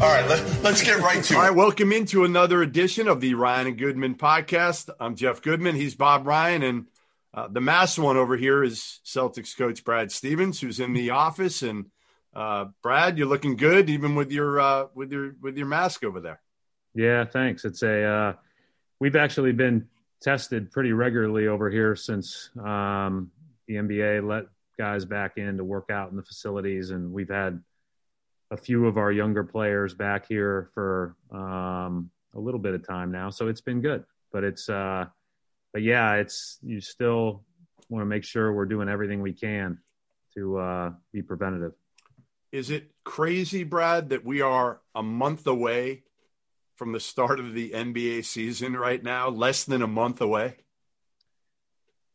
All right, let, us get right to it. All right, welcome into another edition of the Ryan and Goodman podcast. I'm Jeff Goodman. He's Bob Ryan. And uh, the mass one over here is Celtics coach Brad Stevens, who's in the office. And uh, Brad, you're looking good, even with your uh, with your with your mask over there. Yeah, thanks. It's a uh, we've actually been tested pretty regularly over here since um, the NBA let guys back in to work out in the facilities, and we've had a few of our younger players back here for um, a little bit of time now, so it's been good. But it's, uh, but yeah, it's you still want to make sure we're doing everything we can to uh, be preventative. Is it crazy, Brad, that we are a month away from the start of the NBA season right now? Less than a month away.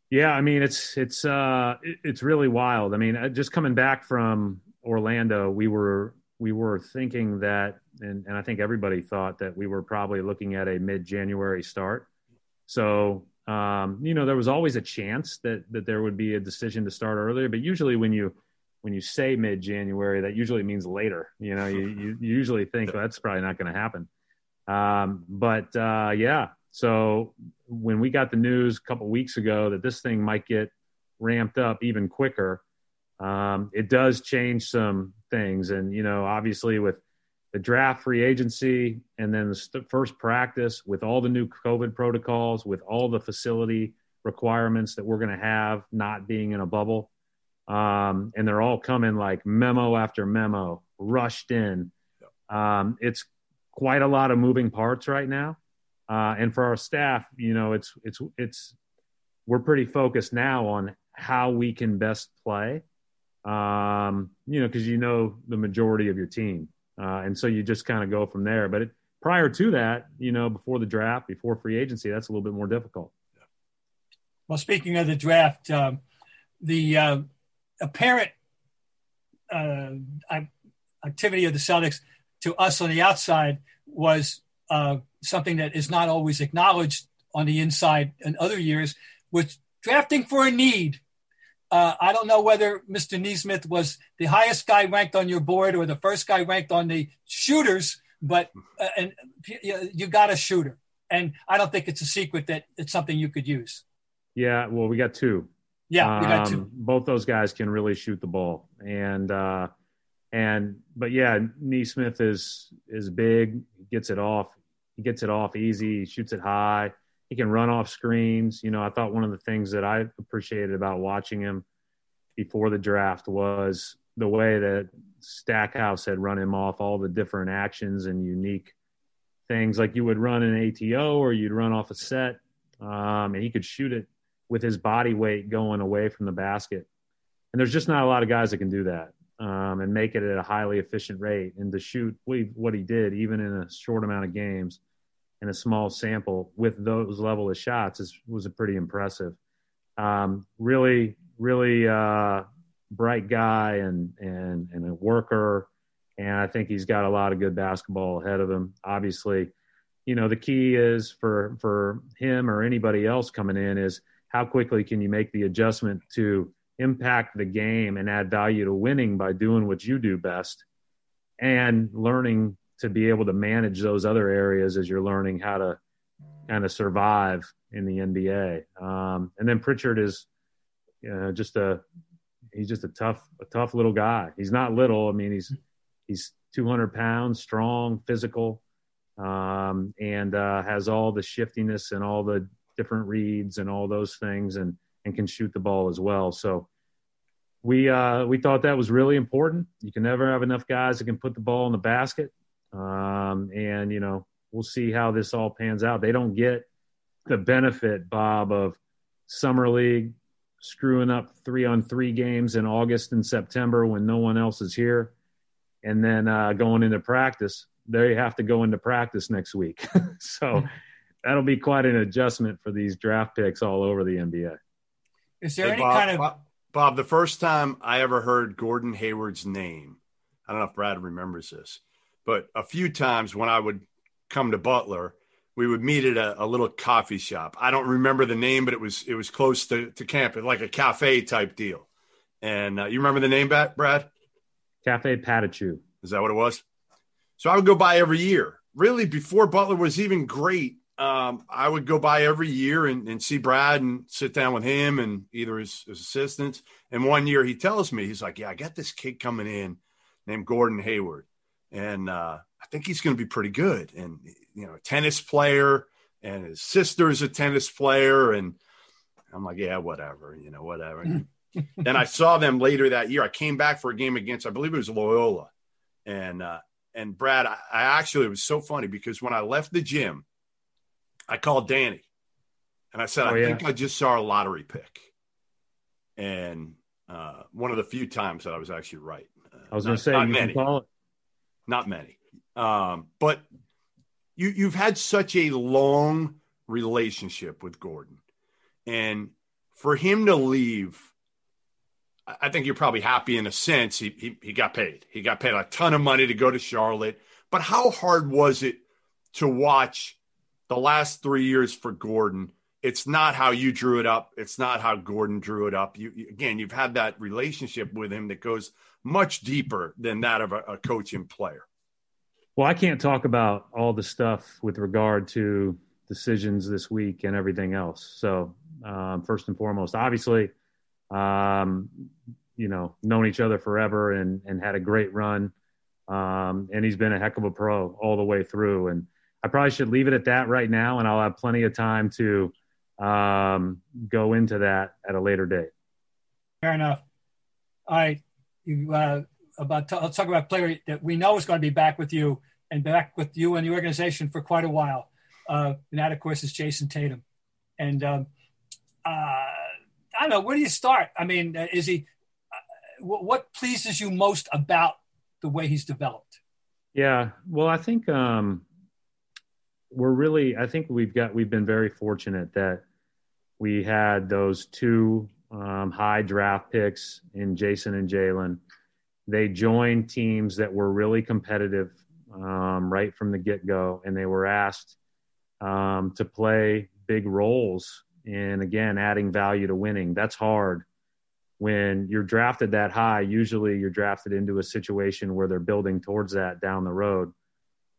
Yeah, I mean it's it's uh, it's really wild. I mean, uh, just coming back from Orlando, we were we were thinking that, and, and I think everybody thought that we were probably looking at a mid January start. So, um, you know, there was always a chance that, that there would be a decision to start earlier, but usually when you, when you say mid January, that usually means later, you know, you, you usually think well, that's probably not going to happen. Um, but, uh, yeah, so when we got the news a couple weeks ago that this thing might get ramped up even quicker, um, it does change some things. And, you know, obviously with the draft free agency and then the st- first practice with all the new COVID protocols, with all the facility requirements that we're going to have not being in a bubble. Um, and they're all coming like memo after memo, rushed in. Um, it's quite a lot of moving parts right now. Uh, and for our staff, you know, it's, it's, it's, we're pretty focused now on how we can best play um, you know, because you know the majority of your team, uh, and so you just kind of go from there. But it, prior to that, you know, before the draft, before free agency, that's a little bit more difficult. Well, speaking of the draft, um, the uh, apparent uh, activity of the Celtics to us on the outside was uh, something that is not always acknowledged on the inside in other years, was drafting for a need uh, I don't know whether Mr. Nesmith was the highest guy ranked on your board or the first guy ranked on the shooters, but uh, and you got a shooter, and I don't think it's a secret that it's something you could use. Yeah, well, we got two. Yeah, we got two. Um, both those guys can really shoot the ball, and uh, and but yeah, Nesmith is is big, gets it off, he gets it off easy, he shoots it high he can run off screens. You know, I thought one of the things that I appreciated about watching him before the draft was the way that Stackhouse had run him off all the different actions and unique things like you would run an ATO or you'd run off a set. Um, and he could shoot it with his body weight going away from the basket. And there's just not a lot of guys that can do that um, and make it at a highly efficient rate. And to shoot what he did, even in a short amount of games – in a small sample with those level of shots is, was a pretty impressive. Um, really, really uh, bright guy and, and, and a worker. And I think he's got a lot of good basketball ahead of him. Obviously, you know, the key is for, for him or anybody else coming in is how quickly can you make the adjustment to impact the game and add value to winning by doing what you do best and learning to be able to manage those other areas as you're learning how to kind of survive in the NBA. Um, and then Pritchard is you know, just a he's just a tough a tough little guy. He's not little. I mean, he's he's 200 pounds, strong, physical, um, and uh, has all the shiftiness and all the different reads and all those things, and and can shoot the ball as well. So we uh, we thought that was really important. You can never have enough guys that can put the ball in the basket. Um, and, you know, we'll see how this all pans out. They don't get the benefit, Bob, of summer league screwing up three on three games in August and September when no one else is here. And then uh, going into practice, they have to go into practice next week. so that'll be quite an adjustment for these draft picks all over the NBA. Is there Hey, any Bob, kind of Bob, Bob, the first time I ever heard Gordon Hayward's name, I don't know if Brad remembers this, but a few times when I would come to Butler, we would meet at a, a little coffee shop. I don't remember the name, but it was it was close to, to campus, like a cafe type deal. And uh, you remember the name, Brad? Cafe Patachou. Is that what it was? So I would go by every year. Really, before Butler was even great, um, I would go by every year and, and see Brad and sit down with him and either his, his assistants. And one year he tells me, he's like, Yeah, I got this kid coming in named Gordon Hayward. And uh, I think he's going to be pretty good. And, you know, a tennis player, and his sister's a tennis player. And I'm like, Yeah, whatever, you know, whatever. and I saw them later that year. I came back for a game against, I believe it was Loyola. And, uh, and Brad, I, I actually, it was so funny because when I left the gym, I called Danny and I said, Oh, I yeah? think I just saw a lottery pick. And uh, one of the few times that I was actually right. Uh, I was going to say, not you many, can call it. Not many. Um, but you, you've had such a long relationship with Gordon. And for him to leave, I- think you're probably happy in a sense. He, he, he got paid. He got paid a ton of money to go to Charlotte. But how hard was it to watch the last three years for Gordon? It's not how you drew it up. It's not how Gordon drew it up. You- again, you've had that relationship with him that goes much deeper than that of a, a coach and player. Well, I can't talk about all the stuff with regard to decisions this week and everything else. So, um, first and foremost, obviously, um, you know, known each other forever and, and had a great run. Um, and he's been a heck of a pro all the way through. And I probably should leave it at that right now, and I'll have plenty of time to um, go into that at a later date. Fair enough. All right. You, uh, about let's talk about a player that we know is going to be back with you and back with you and the organization for quite a while. Uh, and that, of course, is Jayson Tatum. And um, uh, I don't know. Where do you start? I mean, uh, is he? Uh, what, what pleases you most about the way he's developed? Yeah, well, I think um, we're really. I think we've got. We've been very fortunate that we had those two um, high draft picks in Jayson and Jaylen. They joined teams that were really competitive um, right from the get go, and they were asked um, to play big roles. And again, adding value to winning. That's hard when you're drafted that high, usually you're drafted into a situation where they're building towards that down the road.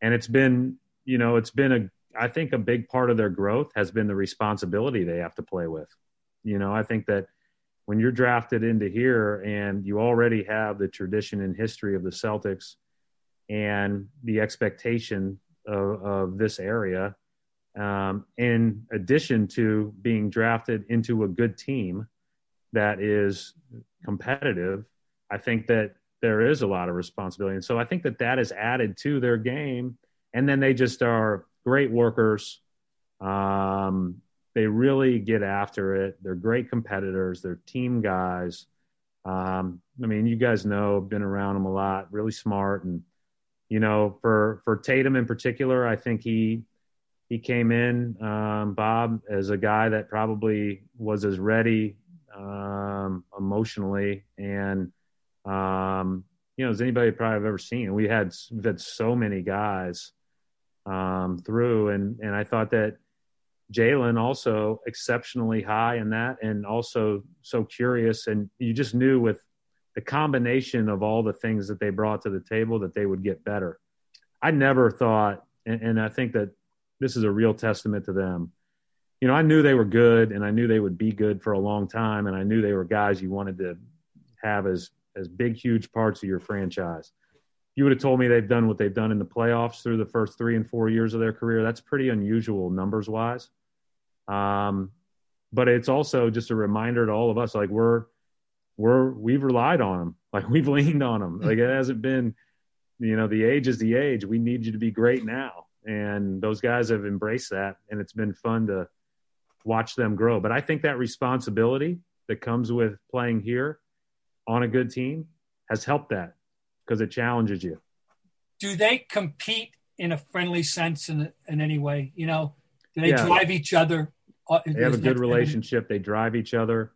And it's been, you know, it's been a, I think a big part of their growth has been the responsibility they have to play with. You know, I think that when you're drafted into here and you already have the tradition and history of the Celtics and the expectation of, of this area, um, in addition to being drafted into a good team, that is competitive, I think that there is a lot of responsibility. And so I think that that is added to their game. And then they just are great workers. Um, they really get after it. They're great competitors. They're team guys. Um, I mean, you guys know, been around them a lot, really smart. And, you know, for, for Tatum in particular, I think he, he came in, um, Bob, as a guy that probably was as ready um, emotionally and um, you know as anybody probably I've ever seen. We had we've had so many guys um, through, and and I thought that Jaylen also exceptionally high in that, and also so curious, and you just knew with the combination of all the things that they brought to the table that they would get better. I never thought, and, and I think that this is a real testament to them you know, I knew they were good and I knew they would be good for a long time. And I knew they were guys you wanted to have as, as big, huge parts of your franchise. You would have told me they've done what they've done in the playoffs through the first three and four years of their career. That's pretty unusual numbers wise. Um, but it's also just a reminder to all of us, like we're, we're, we've relied on them. Like we've leaned on them. Like it hasn't been, you know, the age is the age. We need you to be great now. And those guys have embraced that. And it's been fun to, watch them grow. But I think that responsibility that comes with playing here on a good team has helped that because it challenges you. Do they compete in a friendly sense in, in any way? You know, Do they Yeah. drive each other? Uh, They have a good relationship. They drive each other.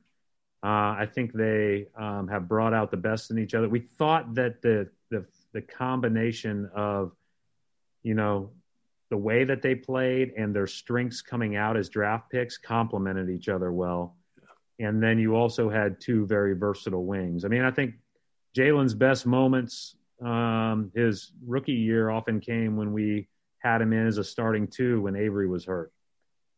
Uh, I think they um, have brought out the best in each other. We thought that the the the combination of, you know, the way that they played and their strengths coming out as draft picks complemented each other well. And then you also had two very versatile wings. I mean, I think Jaylen's best moments, um, his rookie year, often came when we had him in as a starting two when Avery was hurt.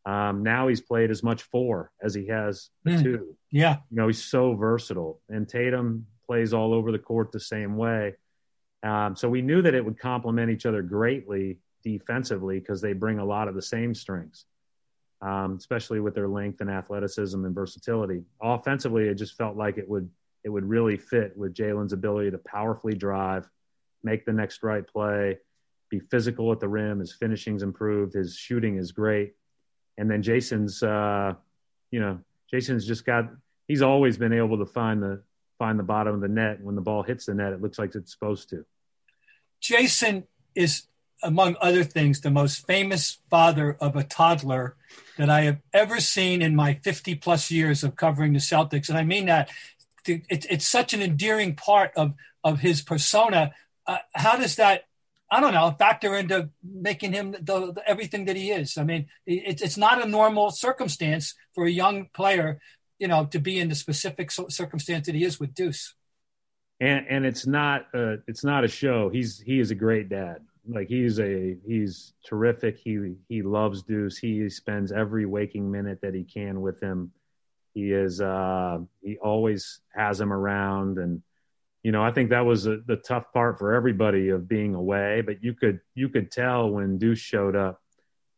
Um, now he's played as much four as he has Hmm. two. Yeah. You know, he's so versatile. And Tatum plays all over the court the same way. Um, so we knew that it would complement each other greatly defensively because they bring a lot of the same strengths, um, especially with their length and athleticism and versatility. Offensively, it just felt like it would it would really fit with Jaylen's ability to powerfully drive, make the next right play, be physical at the rim. His finishing's improved. His shooting is great. And then Jayson's, uh, you know, Jayson's just got. He's always been able to find the find the bottom of the net. When the ball hits the net, it looks like it's supposed to. Jayson is, among other things, the most famous father of a toddler that I have ever seen in my 50 plus years of covering the Celtics. And I mean that it's, it's such an endearing part of, of his persona. Uh, how does that, I don't know, factor into making him the, the, everything that he is? I mean, it's, it's not a normal circumstance for a young player, you know, to be in the specific circumstance that he is with Deuce and and it's not a, it's not a show. He's he is a great dad. Like he's a he's terrific. He he loves Deuce. He spends every waking minute that he can with him. He is uh he always has him around and you know, I think that was a, the tough part for everybody of being away, but you could you could tell when Deuce showed up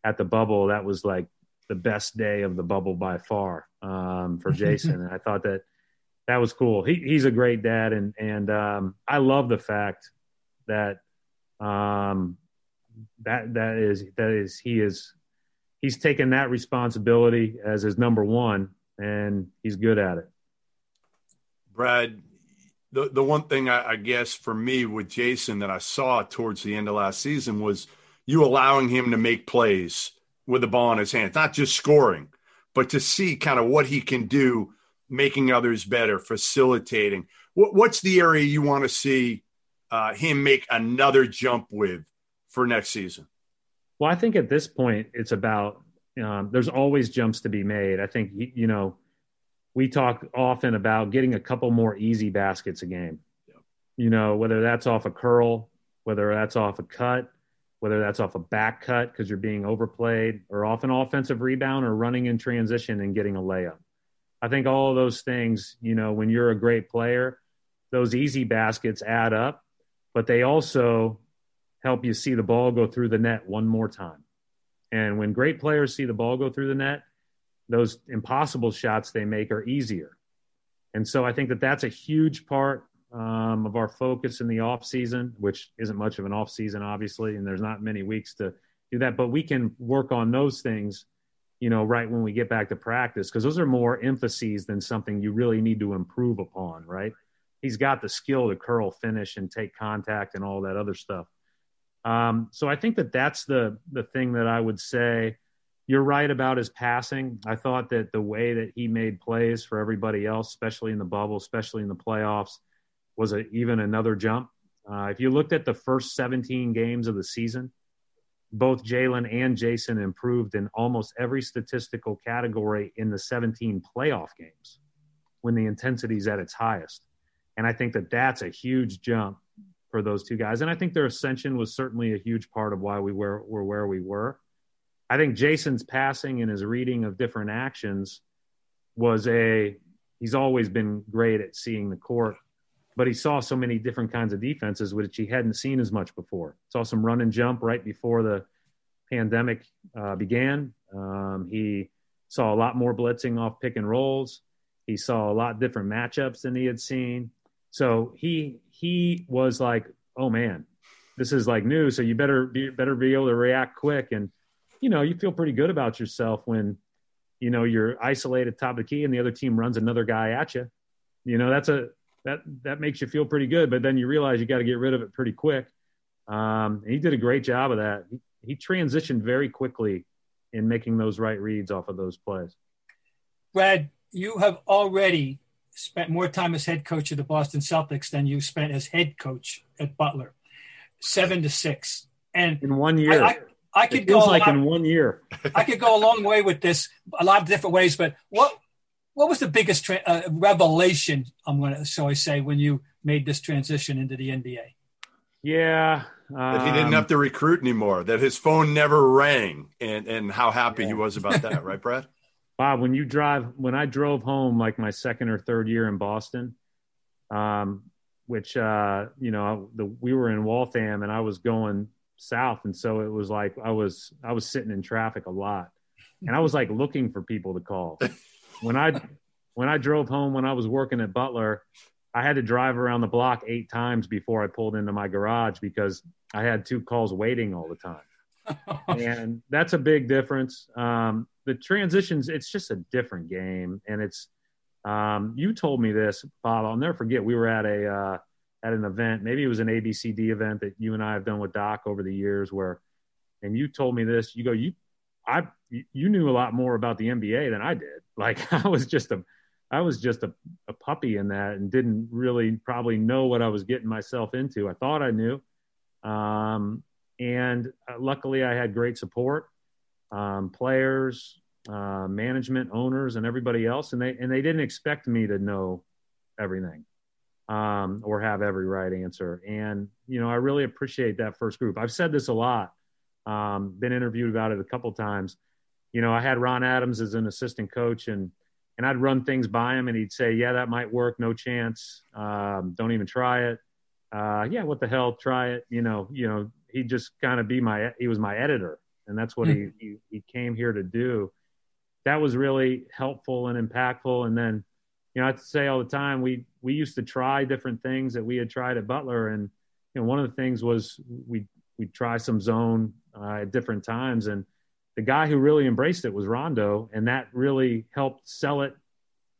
at the bubble that was like the best day of the bubble by far um, for Jayson. and I thought that that was cool. He, he's a great dad, and and um, I love the fact that um, that that is that is he is he's taken that responsibility as his number one, and he's good at it. Brad, the the one thing I, I guess for me with Jayson that I saw towards the end of last season was you allowing him to make plays with the ball in his hands, not just scoring, but to see kind of what he can do making others better, facilitating. What, what's the area you want to see uh, him make another jump with for next season? Well, I think at this point it's about um, there's always jumps to be made. I think you know we talk often about getting a couple more easy baskets a game. Yep. You know whether that's off a curl, whether that's off a cut, whether that's off a back cut because you're being overplayed, or off an offensive rebound, or running in transition and getting a layup. I think all of those things, you know, when you're a great player, those easy baskets add up, but they also help you see the ball go through the net one more time. And when great players see the ball go through the net, those impossible shots they make are easier. And so I think that that's a huge part um, of our focus in the off season, which isn't much of an off season, obviously, and there's not many weeks to do that. But we can work on those things you know, right when we get back to practice, because those are more emphases than something you really need to improve upon, right? He's got the skill to curl, finish, and take contact and all that other stuff. Um, so I think that that's the the thing that I would say. You're right about his passing. I thought that the way that he made plays for everybody else, especially in the bubble, especially in the playoffs, was a, even another jump. Uh, if you looked at the first 17 games of the season, both Jaylen and Jayson improved in almost every statistical category in the 17 playoff games when the intensity is at its highest. And I think that that's a huge jump for those two guys. And I think their ascension was certainly a huge part of why we were, were where we were. I think Jayson's passing and his reading of different actions was a, he's always been great at seeing the court but he saw so many different kinds of defenses which he hadn't seen as much before. Saw some run and jump right before the pandemic uh, began. Um, he saw a lot more blitzing off pick and rolls. He saw a lot different matchups than he had seen. So he he was like, "Oh man, this is like new. So you better be better be able to react quick." And you know, you feel pretty good about yourself when you know you're isolated top of the key and the other team runs another guy at you. You know, that's a that that makes you feel pretty good. But then you realize you got to get rid of it pretty quick. Um, he did a great job of that. He, he transitioned very quickly in making those right reads off of those plays. Brad, you have already spent more time as head coach of the Boston Celtics than you spent as head coach at Butler, seven to six, and in one year. I, I, I could it feels go like lot, in one year. I could go a long way with this, a lot of different ways. But what what was the biggest tra- uh, revelation? I'm going to so I say when you made this transition into the NBA. Yeah, um, that he didn't have to recruit anymore. That his phone never rang, and and how happy yeah. he was about that, right, Brad? Bob, when you drive, when I drove home, like my second or third year in Boston, um, which uh, you know, the, we were in Waltham, and I was going south, and so it was like I was I was sitting in traffic a lot, and I was like looking for people to call. When I when I drove home when I was working at Butler, I had to drive around the block eight times before I pulled into my garage because I had two calls waiting all the time. and that's a big difference. Um, the transitions, it's just a different game. And it's, um, you told me this, Bob, I'll never forget. We were at a, uh, at an event, maybe it was an ABCD event that you and I have done with Doc over the years where, and you told me this, you go, you, I, you knew a lot more about the NBA than I did. Like I was just a, I was just a, a puppy in that and didn't really probably know what I was getting myself into. I thought I knew. Um, and uh, luckily, I had great support, um, players, uh, management, owners, and everybody else. And they, and they didn't expect me to know everything um, or have every right answer. And, you know, I really appreciate that first group. I've said this a lot, um, been interviewed about it a couple times. You know, I had Ron Adams as an assistant coach and, and I'd run things by him, and he'd say, "Yeah, that might work. No chance. Um, don't even try it. Uh, yeah, what the hell? Try it. You know, you know." He'd just kind of be my he was my editor, and that's what mm-hmm. he, he he came here to do. That was really helpful and impactful. And then, you know, I say all the time we we used to try different things that we had tried at Butler, and you know, one of the things was we we try some zone uh, at different times, and the guy who really embraced it was Rondo, and that really helped sell it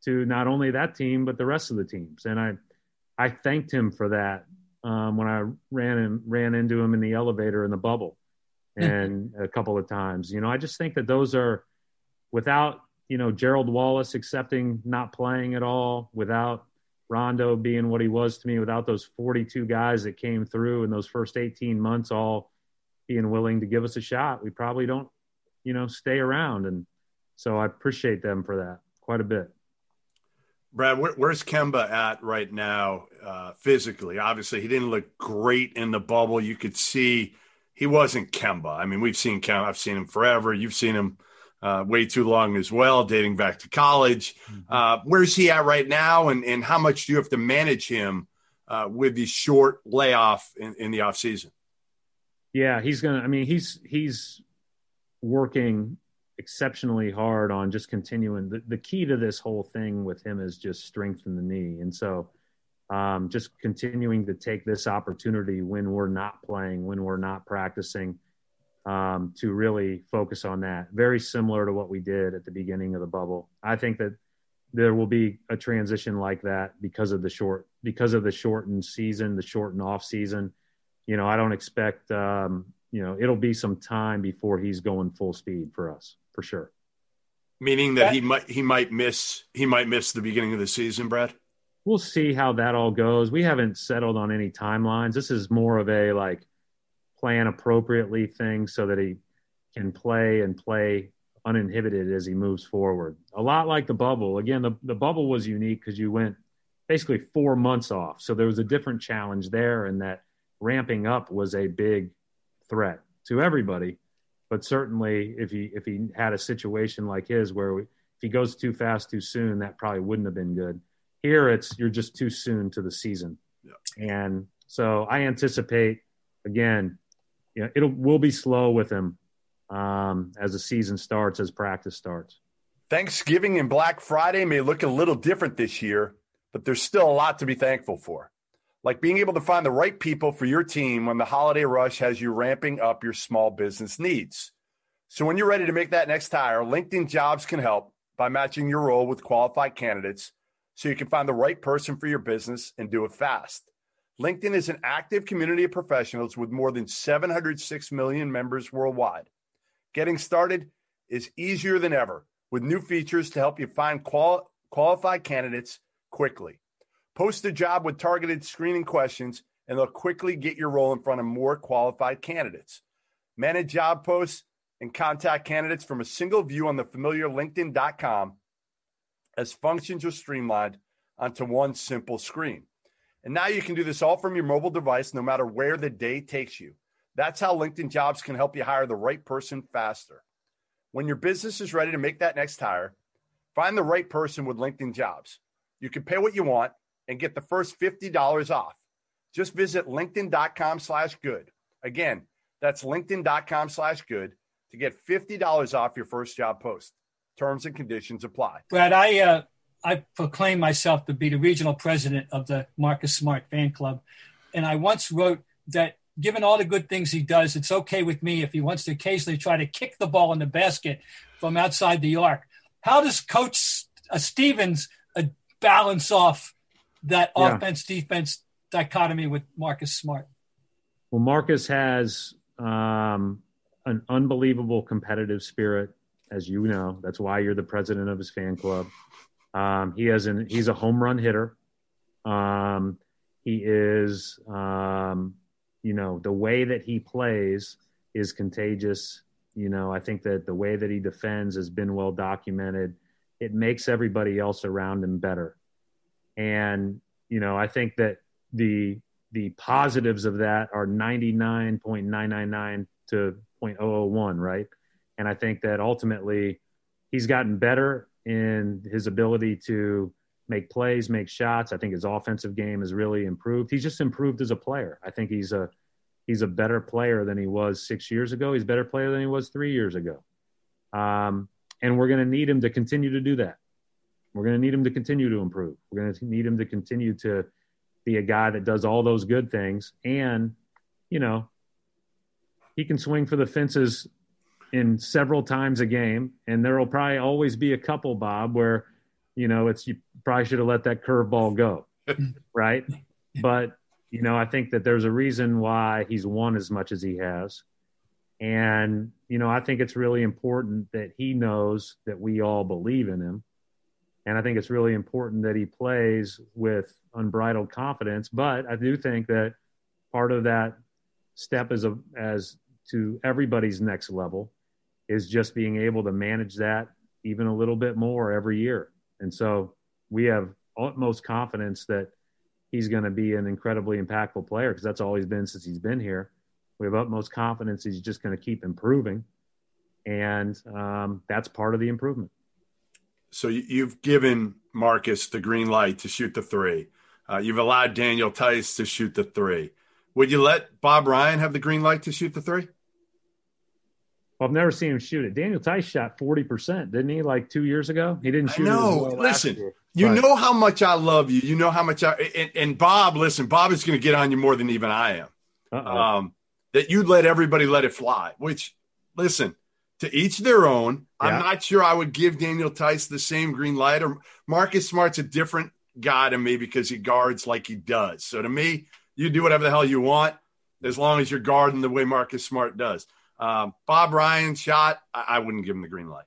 to not only that team but the rest of the teams. And I, I thanked him for that um, when I ran and ran into him in the elevator in the bubble, and a couple of times. You know, I just think that those are without you know Gerald Wallace accepting not playing at all, without Rondo being what he was to me, without those 42 guys that came through in those first 18 months, all being willing to give us a shot, we probably don't you know, stay around. And so I appreciate them for that quite a bit. Brad, where, where's Kemba at right now uh, physically? Obviously, he didn't look great in the bubble. You could see he wasn't Kemba. I mean, we've seen Kemba. I've seen him forever. You've seen him uh, way too long as well, dating back to college. Mm-hmm. Uh, where's he at right now, and, and how much do you have to manage him uh, with the short layoff in, in the offseason? Yeah, he's gonna. I mean, he's he's working exceptionally hard on just continuing. The, the key to this whole thing with him is just strength in the knee. And so um, just continuing to take this opportunity when we're not playing, when we're not practicing, um, to really focus on that. Very similar to what we did at the beginning of the bubble. I think that there will be a transition like that because of the short, because of the shortened season, the shortened off season. You know, I don't expect um, you know, it'll be some time before he's going full speed for us for sure. Meaning that, that he might he might miss he might miss the beginning of the season, Brad. We'll see how that all goes. We haven't settled on any timelines. This is more of a like plan appropriately things so that he can play and play uninhibited as he moves forward. A lot like the bubble. Again, the, the bubble was unique because you went basically four months off. So there was a different challenge there, and that ramping up was a big threat to everybody. But certainly, if he if he had a situation like his where we, if he goes too fast too soon, that probably wouldn't have been good. Here, it's you're just too soon to the season, yeah. and so I anticipate again, you know, it'll we'll be slow with him um, as the season starts, as practice starts. Thanksgiving and Black Friday may look a little different this year, but there's still a lot to be thankful for like being able to find the right people for your team when the holiday rush has you ramping up your small business needs. So when you're ready to make that next hire, LinkedIn Jobs can help by matching your role with qualified candidates so you can find the right person for your business and do it fast. LinkedIn is an active community of professionals with more than 706 million members worldwide. Getting started is easier than ever with new features to help you find qual- qualified candidates quickly. Post a job with targeted screening questions, and they'll quickly get your role in front of more qualified candidates. Manage job posts and contact candidates from a single view on the familiar LinkedIn.com as functions are streamlined onto one simple screen. And now you can do this all from your mobile device, no matter where the day takes you. That's how LinkedIn jobs can help you hire the right person faster. When your business is ready to make that next hire, find the right person with LinkedIn jobs. You can pay what you want and get the first $50 off. Just visit LinkedIn.com slash good. Again, that's LinkedIn.com slash good to get $50 off your first job post. Terms and conditions apply. Brad, I uh, I proclaim myself to be the regional president of the Marcus Smart fan club. And I once wrote that given all the good things he does, it's okay with me if he wants to occasionally try to kick the ball in the basket from outside the arc. How does Coach uh, Stevens uh, balance off that yeah. offense defense dichotomy with Marcus Smart? Well, Marcus has um, an unbelievable competitive spirit, as you know. That's why you're the president of his fan club. Um, he has an he's a home run hitter. Um, he is, um, you know, the way that he plays is contagious. You know, I think that the way that he defends has been well documented. It makes everybody else around him better. And, you know, I think that the the positives of that are 99.999 to 0.001, right? And I think that ultimately he's gotten better in his ability to make plays, make shots. I think his offensive game has really improved. He's just improved as a player. I think he's a he's a better player than he was six years ago. He's a better player than he was three years ago. Um, and we're going to need him to continue to do that. We're going to need him to continue to improve. We're going to need him to continue to be a guy that does all those good things. And, you know, he can swing for the fences in several times a game. And there will probably always be a couple, Bob, where, you know, it's you probably should have let that curveball go. right. But, you know, I think that there's a reason why he's won as much as he has. And, you know, I think it's really important that he knows that we all believe in him. And I think it's really important that he plays with unbridled confidence. But I do think that part of that step is a as to everybody's next level is just being able to manage that even a little bit more every year. And so we have utmost confidence that he's going to be an incredibly impactful player because that's all he's been since he's been here. We have utmost confidence he's just going to keep improving. And um, that's part of the improvement. So you've given Marcus the green light to shoot the three. Uh, you've allowed Daniel Theis to shoot the three. Would you let Bob Ryan have the green light to shoot the three? Well, I've never seen him shoot it. Daniel Theis shot 40%, didn't he, like two years ago? He didn't shoot No, well listen, year, you but... know how much I love you. You know how much I, and, and Bob, listen, Bob is going to get on you more than even I am. Um, that you'd let everybody let it fly, which, listen, to each their own. Yeah. I'm not sure I would give Daniel Theis the same green light or Marcus Smart's a different guy to me because he guards like he does. So to me, you do whatever the hell you want as long as you're guarding the way Marcus Smart does. Um, Bob Ryan shot, I, I, wouldn't give him the green light.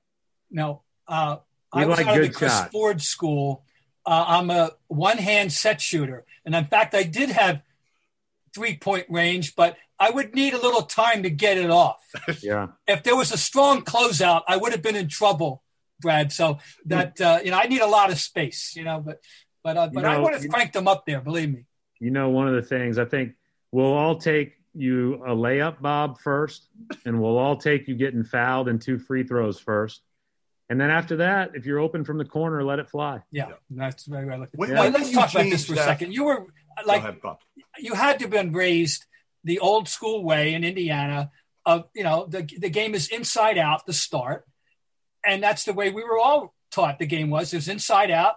No, uh, I was like out of the Chris shot. Ford school. Uh, I'm a one hand set shooter. And in fact, I did have three point range, but I would need a little time to get it off. yeah. If there was a strong closeout, I would have been in trouble, Brad. So that, uh, you know, I need a lot of space, you know, but, but, uh, but you know, I would have cranked them up there, believe me. You know, one of the things I think we'll all take you a layup, Bob, first, and we'll all take you getting fouled and two free throws first. And then after that, if you're open from the corner, let it fly. Yeah, yeah. that's very well. Wait, yeah. Let's talk about this for that? a second. You were like, ahead, you had to have been raised the old school way in Indiana. Of you know, the the game is inside out the start, and that's the way we were all taught the game was. It was inside out,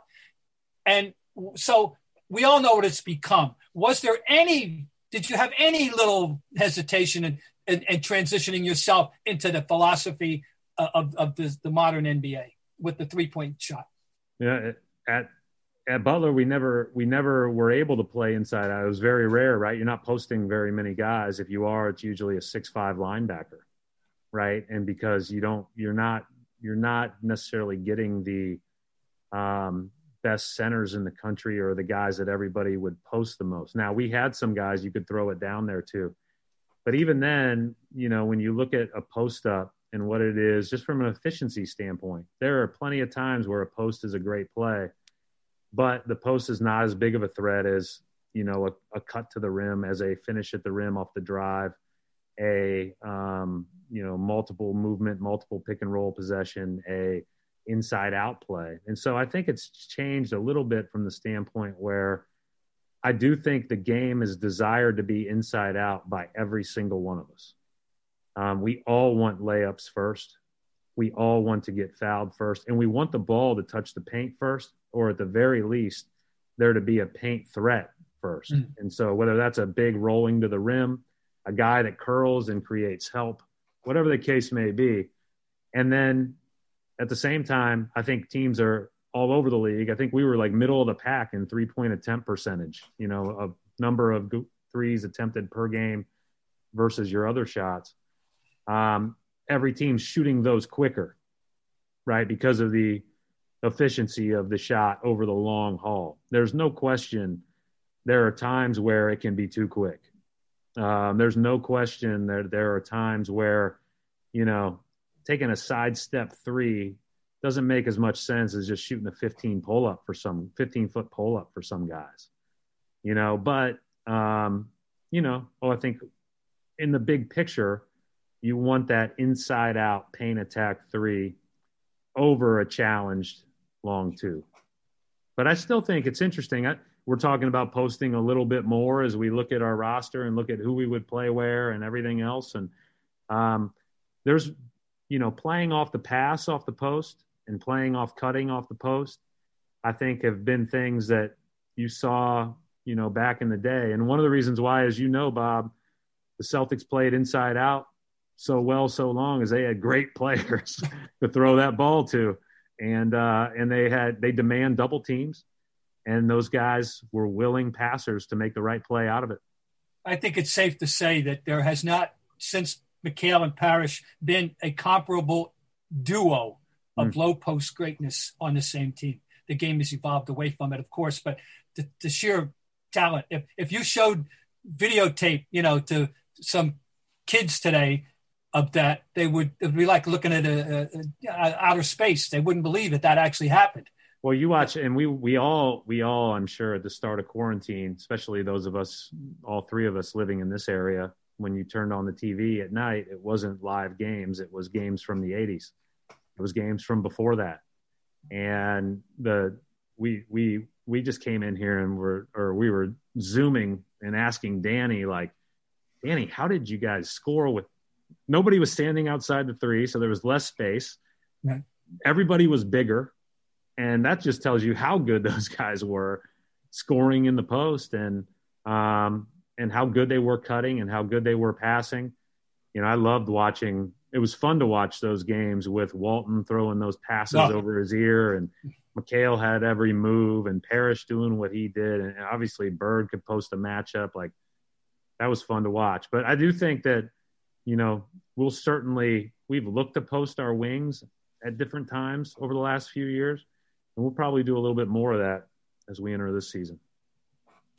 and so we all know what it's become. Was there any did you have any little hesitation in, in, in transitioning yourself into the philosophy of, of the, the modern NBA with the three point shot? Yeah, at at Butler, we never we never were able to play inside out. It was very rare, right? You're not posting very many guys. If you are, it's usually a six five linebacker, right? And because you don't, you're not you're not necessarily getting the um, best centers in the country or the guys that everybody would post the most. Now we had some guys you could throw it down there too, but even then, you know, when you look at a post up and what it is, just from an efficiency standpoint, there are plenty of times where a post is a great play, but the post is not as big of a threat as you know a, a cut to the rim, as a finish at the rim off the drive, a um, you know multiple movement, multiple pick and roll possession, a inside out play. And so I think it's changed a little bit from the standpoint where I do think the game is desired to be inside out by every single one of us. Um, we all want layups first. We all want to get fouled first. And we want the ball to touch the paint first, or at the very least, there to be a paint threat first. Mm. And so whether that's a big rolling to the rim, a guy that curls and creates help, whatever the case may be. And then at the same time, I think teams are all over the league. I think we were like middle of the pack in three point attempt percentage, you know, a number of threes attempted per game versus your other shots. Um, every team's shooting those quicker, right? Because of the efficiency of the shot over the long haul. There's no question there are times where it can be too quick. Um, there's no question that there are times where, you know, taking a sidestep three doesn't make as much sense as just shooting a 15 pull up for some 15 foot pull up for some guys, you know. But um, you know, oh, I think in the big picture, you want that inside out pain attack three over a challenged long two. But I still think it's interesting. I, we're talking about posting a little bit more as we look at our roster and look at who we would play where and everything else. And um, there's you know, playing off the pass off the post and playing off cutting off the post, I think have been things that you saw, you know, back in the day. And one of the reasons why, as you know, Bob, the Celtics played inside out so well so long is they had great players to throw that ball to. And uh, and they had they demand double teams and those guys were willing passers to make the right play out of it. I think it's safe to say that there has not since McHale and Parish been a comparable duo of mm. low post greatness on the same team. The game has evolved away from it, of course, but the, the sheer talent. If if you showed videotape, you know, to some kids today of that, they would it would be like looking at a, a, a outer space. They wouldn't believe that that actually happened. Well, you watch, and we we all we all, I'm sure, at the start of quarantine, especially those of us, all three of us living in this area, when you turned on the TV at night, it wasn't live games. It was games from the 80s. It was games from before that. And the we we we just came in here and were or we were zooming and asking Danny like, Danny, how did you guys score with nobody was standing outside the three, so there was less space. Yeah. Everybody was bigger, and that just tells you how good those guys were scoring in the post. And um, and how good they were cutting and how good they were passing. You know, I loved watching. It was fun to watch those games with Walton throwing those passes oh. over his ear, and McHale had every move, and Parish doing what he did, and obviously Bird could post a matchup like that was fun to watch. But I do think that you know we'll certainly we've looked to post our wings at different times over the last few years, and we'll probably do a little bit more of that as we enter this season.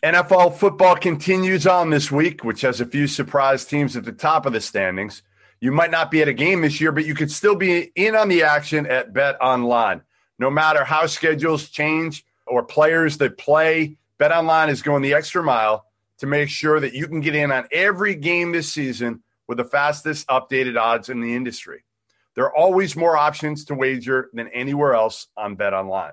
NFL football continues on this week, which has a few surprise teams at the top of the standings. You might not be at a game this year, but you could still be in on the action at Bet Online. No matter how schedules change or players that play, Bet Online is going the extra mile to make sure that you can get in on every game this season with the fastest updated odds in the industry. There are always more options to wager than anywhere else on Bet Online.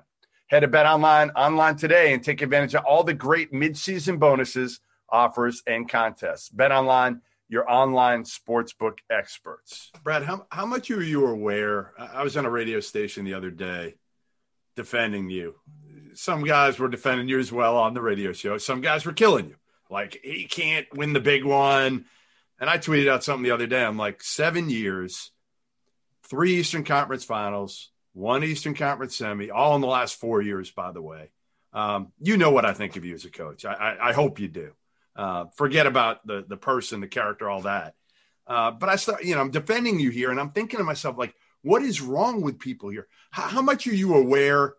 Head to Bet Online online today and take advantage of all the great midseason bonuses, offers, and contests. Bet Online, your online sportsbook experts. Brad, how, how much are you aware? I was on a radio station the other day defending you. Some guys were defending you as well on the radio show. Some guys were killing you. Like, he can't win the big one. And I tweeted out something the other day. I'm like, seven years, three Eastern Conference finals, one Eastern Conference semi, all in the last four years, by the way. Um, you know what I think of you as a coach. I, I, I hope you do. Uh, forget about the the person, the character, all that. Uh, but I start, you know, I'm defending you here, and I'm thinking to myself, like, what is wrong with people here? How, how much are you aware,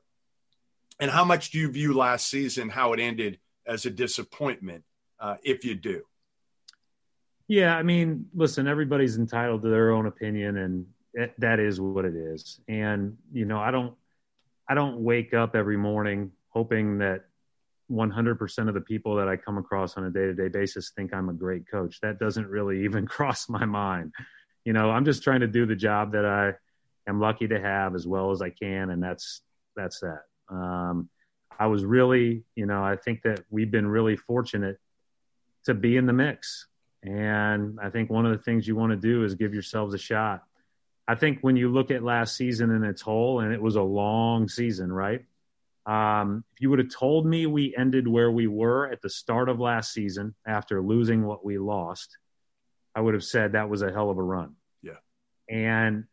and how much do you view last season how it ended as a disappointment, uh, if you do? Yeah, I mean, listen, everybody's entitled to their own opinion, and it, that is what it is. And you know, I don't, I don't wake up every morning hoping that 100% of the people that I come across on a day-to-day basis think I'm a great coach. That doesn't really even cross my mind. You know, I'm just trying to do the job that I am lucky to have as well as I can, and that's that's that. Um, I was really, you know, I think that we've been really fortunate to be in the mix. And I think one of the things you want to do is give yourselves a shot. I think when you look at last season in its whole, and it was a long season, right? Um, if you would have told me we ended where we were at the start of last season after losing what we lost, I would have said that was a hell of a run. Yeah. And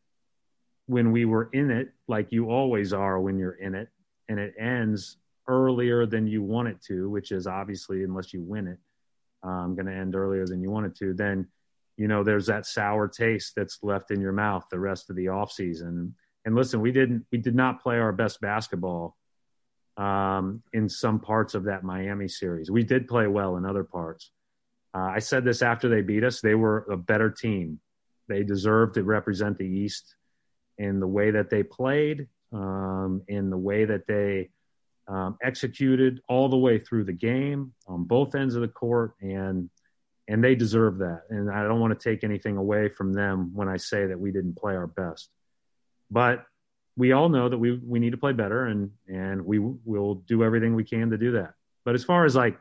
when we were in it, like you always are when you're in it, and it ends earlier than you want it to, which is obviously, unless you win it, um, going to end earlier than you want it to, then you know there's that sour taste that's left in your mouth the rest of the off season. And listen, we didn't we did not play our best basketball um, in some parts of that Miami series. We did play well in other parts. Uh, I said this after they beat us. They were a better team. They deserved to represent the East in the way that they played, um, in the way that they um, executed all the way through the game on both ends of the court, and and they deserve that. And I don't want to take anything away from them when I say that we didn't play our best, but we all know that we we need to play better, and and we will do everything we can to do that. But as far as like,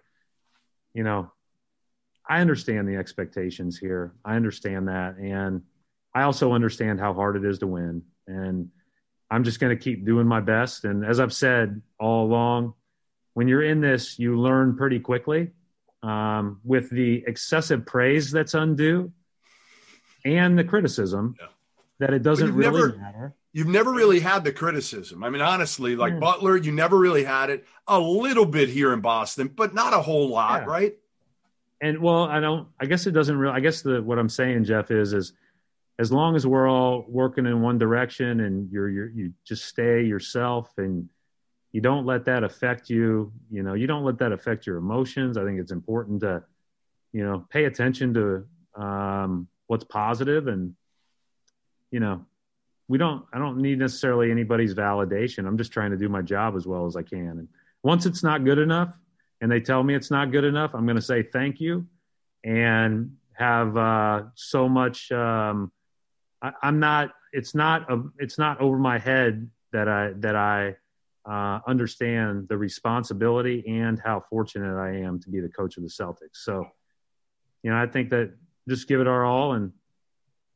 you know, I understand the expectations here. I understand that, and I also understand how hard it is to win, and I'm just going to keep doing my best. And as I've said all along, when you're in this, you learn pretty quickly. Um, with the excessive praise that's undue and the criticism yeah. that it doesn't really never, matter. You've never really had the criticism. I mean, honestly, like yeah. Butler, you never really had it. A little bit here in Boston, but not a whole lot, yeah. right? And well, I don't. I guess it doesn't really. I guess the what I'm saying, Jeff, is is as long as we're all working in one direction and you're, you're you just stay yourself and you don't let that affect you you know you don't let that affect your emotions i think it's important to you know pay attention to um, what's positive and you know we don't i don't need necessarily anybody's validation i'm just trying to do my job as well as i can and once it's not good enough and they tell me it's not good enough i'm going to say thank you and have uh, so much um, I, am not. It's not. A, it's not over my head that I that I uh, understand the responsibility and how fortunate I am to be the coach of the Celtics. So, you know, I think that just give it our all and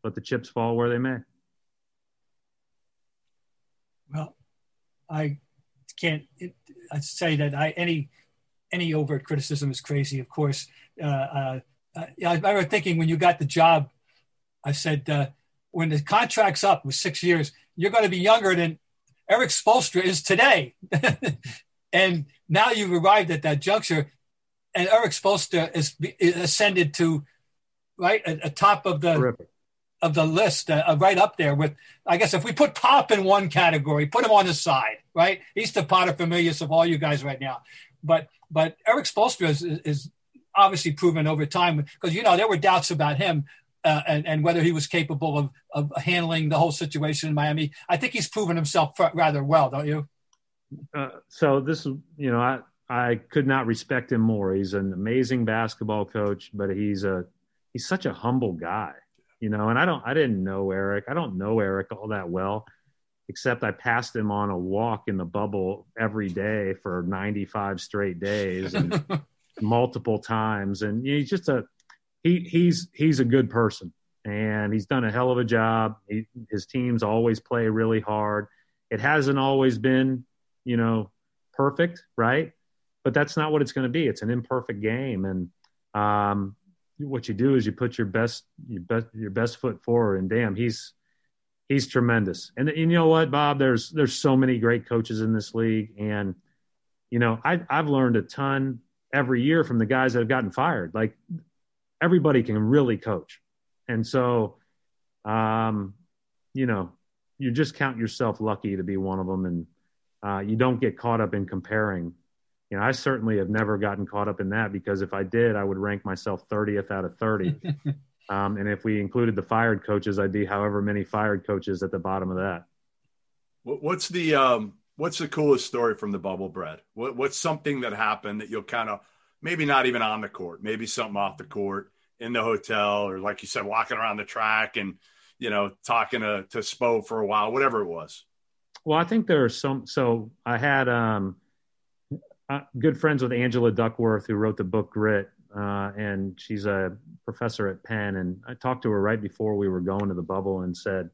let the chips fall where they may. Well, I can't I say that I any any overt criticism is crazy. Of course, uh, uh, I remember thinking when you got the job, I said. Uh, when the contract's up with six years, you're going to be younger than Erik Spoelstra is today. and now you've arrived at that juncture, and Eric Spoelstra is, is ascended to right at the top of the Terrific. of the list, uh, right up there with. I guess if we put Pop in one category, put him on the side, right? He's the paterfamilias of familiar of all you guys right now. But but Erik Spoelstra is, is obviously proven over time because you know there were doubts about him uh, and, and, whether he was capable of, of handling the whole situation in Miami. I think he's proven himself rather well, don't you? Uh, so this is, you know, I, I could not respect him more. He's an amazing basketball coach, but he's a, he's such a humble guy, you know, and I don't, I didn't know Eric. I don't know Eric all that well, except I passed him on a walk in the bubble every day for 95 straight days and multiple times. And he's just a, he he's he's a good person and he's done a hell of a job. He, his teams always play really hard. It hasn't always been, you know, perfect, right? But that's not what it's going to be. It's an imperfect game, and um, what you do is you put your best your best your best foot forward. And damn, he's he's tremendous. And, and you know what, Bob? There's there's so many great coaches in this league, and you know I, I've learned a ton every year from the guys that have gotten fired. Like everybody can really coach. And so, um, you know, you just count yourself lucky to be one of them, and uh, you don't get caught up in comparing. You know, I certainly have never gotten caught up in that because if I did, I would rank myself 30th out of 30. um, and if we included the fired coaches, I'd be however many fired coaches at the bottom of that. What's the um, what's the coolest story from the bubble, Brad? What, what's something that happened that you'll kind of maybe not even on the court, maybe something off the court in the hotel, or like you said, walking around the track and you know talking to to Spo for a while, whatever it was. Well, I think there are some. So I had um, uh, good friends with Angela Duckworth, who wrote the book Grit, uh, and she's a professor at Penn. And I talked to her right before we were going to the bubble and said,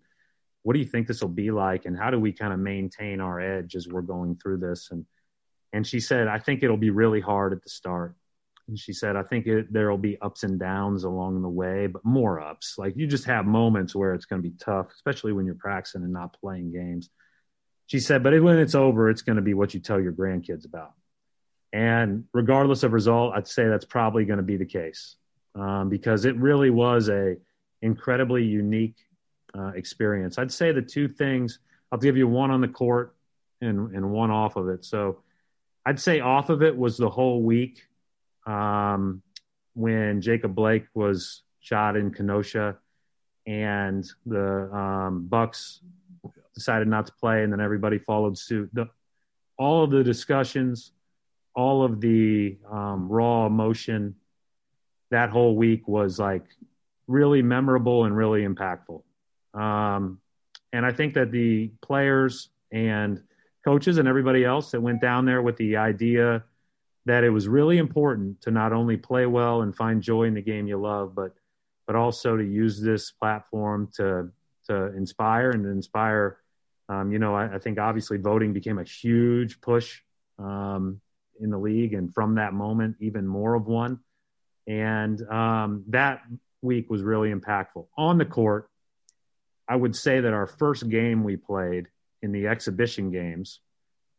"What do you think this will be like, and how do we kind of maintain our edge as we're going through this?" And and she said, "I think it'll be really hard at the start." And she said, "I think there'll be ups and downs along the way, but more ups. Like you just have moments where it's going to be tough, especially when you're practicing and not playing games." She said, "But when it's over, it's going to be what you tell your grandkids about." And regardless of result, I'd say that's probably going to be the case um, because it really was a incredibly unique uh, experience. I'd say the two things. I'll give you one on the court and and one off of it. So I'd say off of it was the whole week um, when Jacob Blake was shot in Kenosha and the um, Bucks decided not to play, and then everybody followed suit. The, all of the discussions, all of the um, raw emotion, that whole week was like really memorable and really impactful. Um, and I think that the players and coaches and everybody else that went down there with the idea that it was really important to not only play well and find joy in the game you love, but but also to use this platform to to inspire and inspire. Um, you know, I, I, think obviously voting became a huge push um, in the league, and from that moment, even more of one. And um, that week was really impactful on the court. I would say that our first game we played in the exhibition games,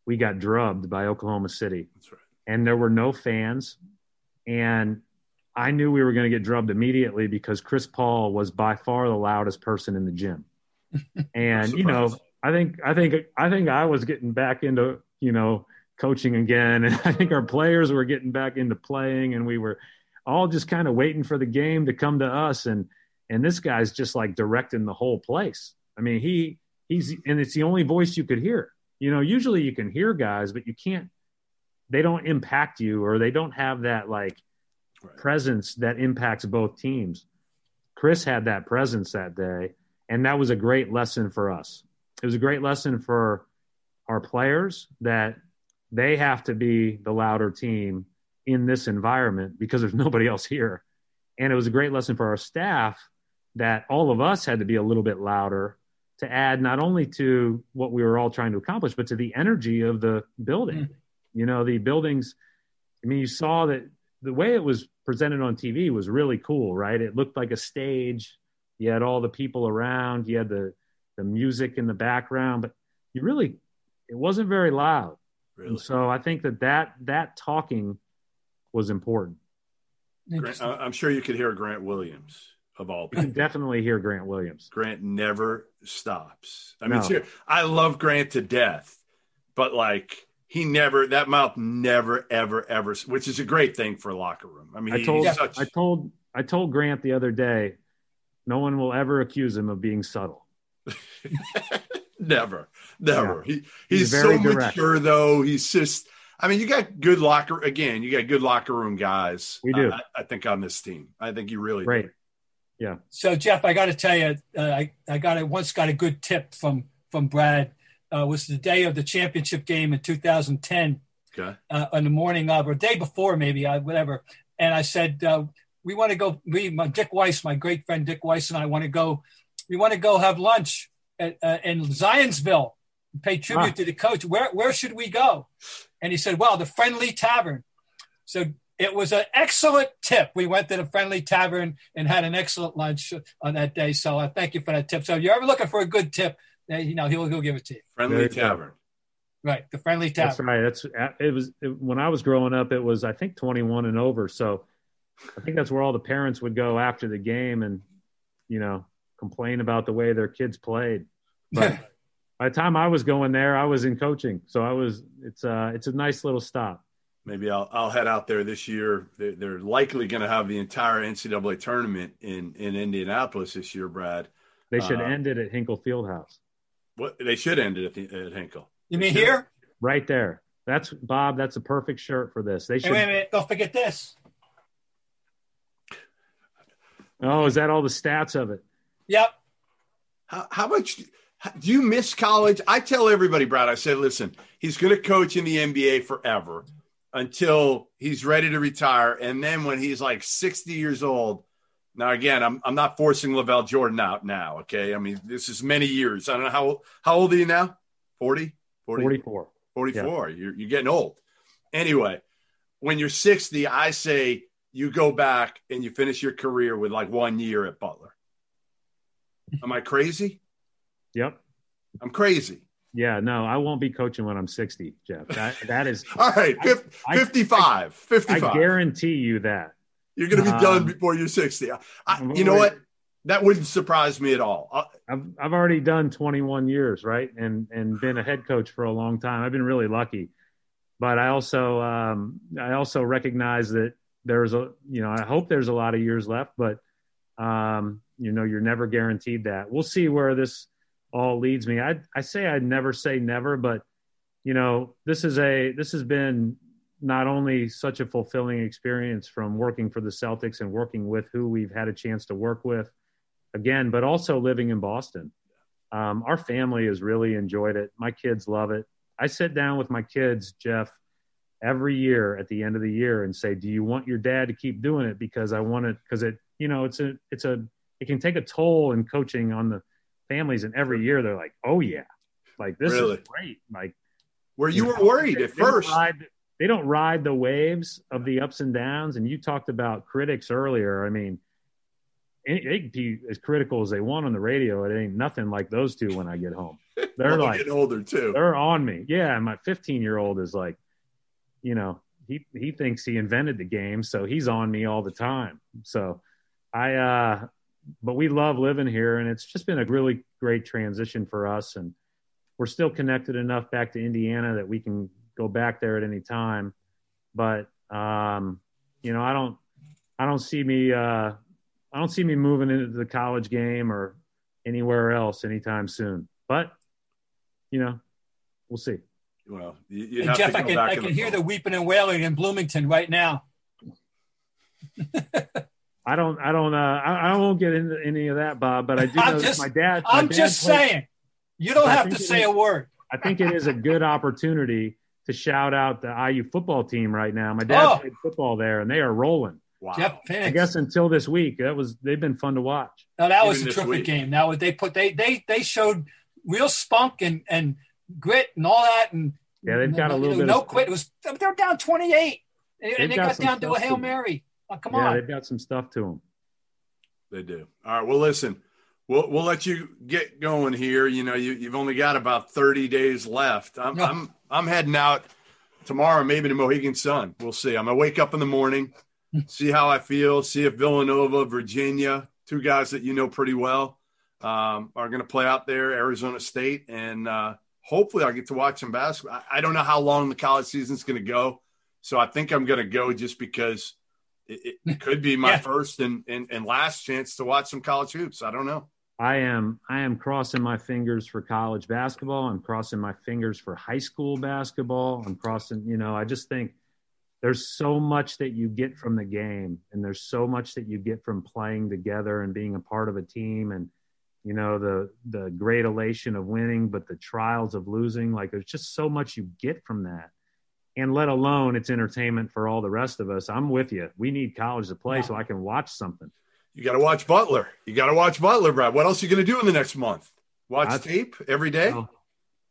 we got drubbed by Oklahoma City. That's right. And there were no fans. And I knew we were going to get drubbed immediately because Chris Paul was by far the loudest person in the gym. And you know, I think I think I think I was getting back into, you know, coaching again and I think our players were getting back into playing and we were all just kind of waiting for the game to come to us and and this guy's just like directing the whole place. I mean, he he's and it's the only voice you could hear. You know, usually you can hear guys, but you can't. They don't impact you, or they don't have that like right. presence that impacts both teams. Chris had that presence that day, and that was a great lesson for us. It was a great lesson for our players that they have to be the louder team in this environment because there's nobody else here. And it was a great lesson for our staff that all of us had to be a little bit louder to add not only to what we were all trying to accomplish, but to the energy of the building. Mm-hmm. You know, the buildings, I mean, you saw that the way it was presented on TV was really cool, right? It looked like a stage. You had all the people around, you had the, the music in the background, but you really, it wasn't very loud. Really? And so I think that that, that talking was important. Grant, uh, I'm sure you could hear Grant Williams of all people. You can definitely hear Grant Williams. Grant never stops. I mean, no. I love Grant to death, but like he never that mouth never ever ever, which is a great thing for a locker room. I mean, I told such... I told I told Grant the other day, no one will ever accuse him of being subtle. never, never. Yeah. He he's, he's so direct. mature though. He's just. I mean, you got good locker again. You got good locker room guys. We do. Uh, I, I, think on this team. I think you really great. Do. Yeah. So Jeff, I got to tell you, uh, I I got a, once got a good tip from from Brad. Uh, was the day of the championship game in 2010. Okay. Uh, on the morning of, or day before, maybe, I, whatever. And I said, uh, we want to go. We, my, Dick Weiss, my great friend Dick Weiss, and I want to go. We want to go have lunch at, uh, in Zionsville, pay tribute ah. to the coach. Where where should we go? And he said, well, the Friendly Tavern. So it was an excellent tip. We went to the Friendly Tavern and had an excellent lunch on that day. So I thank you for that tip. So if you're ever looking for a good tip, uh, you know he'll he'll give it to you. Friendly Tavern. Right, the Friendly Tavern. That's right. That's it was it, when I was growing up. It was I think 21 and over. So I think that's where all the parents would go after the game and you know complain about the way their kids played. But by the time I was going there, I was in coaching. So I was. It's uh, it's a nice little stop. Maybe I'll I'll head out there this year. They're, they're likely going to have the entire NCAA tournament in in Indianapolis this year, Brad. They should Uh, end it at Hinkle Fieldhouse. What they should end it at, the, at Hinkle. You mean here? Right there. That's Bob. That's a perfect shirt for this. They Hey, should. wait a minute. Don't forget this. Oh, is that all the stats of it? Yep. How, how much do you miss college? I tell everybody, Brad. I said, listen, he's going to coach in the NBA forever until he's ready to retire, and then when he's like sixty years old. Now, again, I'm I'm not forcing LaVall Jordan out now. Okay, I mean this is many years. I don't know how how old are you now? 40? 40? 44. 44. You're, you're getting old. Anyway, when you're 60, I say you go back and you finish your career with like one year at Butler. Am I crazy? Yep. I'm crazy. Yeah. No, I won't be coaching when I'm 60, Jeff. That that is. All right, I- 55. 55. I guarantee you that. You're going to be done Um, before you're 60. I, you know what? That wouldn't surprise me at all. Uh, I've I've already done 21 years, right, and and been a head coach for a long time. I've been really lucky, but I also um, I also recognize that there's a you know I hope there's a lot of years left, but um, you know you're never guaranteed that. We'll see where this all leads me. I I say I'd never say never, but you know this is a this has been not only such a fulfilling experience from working for the Celtics and working with who we've had a chance to work with again, but also living in Boston. Um, our family has really enjoyed it. My kids love it. I sit down with my kids, Jeff, every year at the end of the year and say, "Do you want your dad to keep doing it?" Because I want it because it, you know, it's a, it's a, it can take a toll in coaching on the families. And every year they're like, "Oh yeah, like this Really? is great." Like where you were worried at first. ride- they don't ride the waves of the ups and downs. And you talked about critics earlier. I mean, they can be as critical as they want on the radio. It ain't nothing like those two when I get home. They're like, getting older too. they're on me. Yeah. And my 15 year old is like, you know, he, he thinks he invented the game. So he's on me all the time. So I, uh, but we love living here and it's just been a really great transition for us. And we're still connected enough back to Indiana that we can go back there at any time. But, um, you know, I don't, I don't see me, uh, I don't see me moving into the college game or anywhere else anytime soon. But, you know, we'll see. Well, you, you have Jeff, to I can back I in can hear fall. the weeping and wailing in Bloomington right now. I don't, I don't, uh, I, I won't get into any of that, Bob. But I do know I'm that just- my dad. my I'm dad just played- saying. You don't I have to say is- a word. I think it is a good opportunity to shout out the IU football team right now. My dad Oh. played football there, and they are rolling. Wow. Jeff Penix. I guess until this week, that was they've been fun to watch. No, that was a terrific week. game. Now they put they they they showed real spunk and and grit and all that and Yeah, they've got a you little know, bit no of- quit. It was they're down twenty eight and, They've and they got got down to a hail to- mary. Oh, come yeah, on, they've got some stuff to them. They do. All right. Well, listen, we'll we'll let you get going here. You know, you you've only got about thirty days left. I'm. I'm I'm heading out tomorrow, maybe to Mohegan Sun. We'll see. I'm gonna wake up in the morning, see how I feel, see if Villanova, Virginia, two guys that you know pretty well, um, are gonna play out there, Arizona State, and uh, hopefully I'll get to watch some basketball. I, I don't know how long the college season's gonna go, so I think I'm gonna go just because. It, it could be my Yeah. first and, and, and last chance to watch some college hoops. I don't know. I am I am crossing my fingers for college basketball. I'm crossing my fingers for high school basketball. I'm crossing, you know, I just think there's so much that you get from the game and there's so much that you get from playing together and being a part of a team and you know the the great elation of winning but the trials of losing. Like there's just so much you get from that. And let alone it's entertainment for all the rest of us. I'm with you. We need college to play so i can watch something You got to watch Butler. You got to watch Butler, Brad. What else are you going to do in the next month? Watch I- tape every day? Well,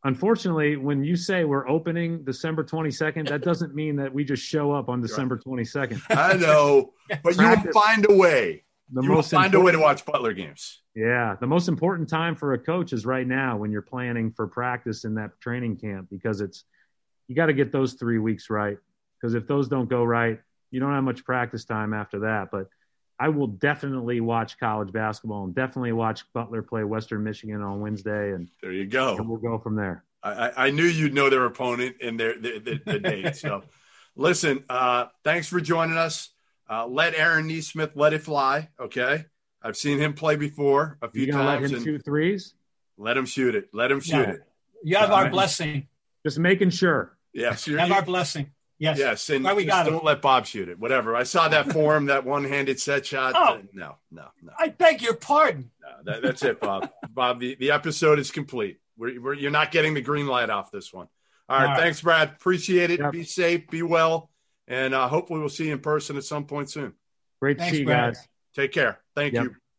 unfortunately, when you say we're opening December 22nd, that doesn't mean that we just show up on December 22nd. I know, but you will find a way. The you will find a way to watch Butler games. Yeah, the most important time for a coach is right now when you're planning for practice in that training camp because it's you got to get those three weeks right. Because if those don't go right, you don't have much practice time after that. But I will definitely watch college basketball and definitely watch Butler play Western Michigan on Wednesday, and there you go. And we'll go from there. I, I knew you'd know their opponent and their the, the, the date. So, listen, uh, thanks for joining us. Uh, let Aaron Nesmith let it fly. Okay, I've seen him play before a few you times. Let him shoot threes. Let him shoot it. Let him shoot Yeah. it. You have our blessing. Just making sure. Yes, You you're, have our blessing. Yes. yes, and Why we just got don't let Bob shoot it. Whatever. I saw that form, that one-handed set shot. Oh. No, no, no. I beg your pardon. No, that, that's it, Bob. Bob, the, the episode is complete. We're, we're, you're not getting the green light off this one. All right, All right. thanks, Brad. Appreciate it. Yep. Be safe, be well, and uh, hopefully we'll see you in person at some point soon. Great to see you Brad. guys. Take care. Thank Yep. you.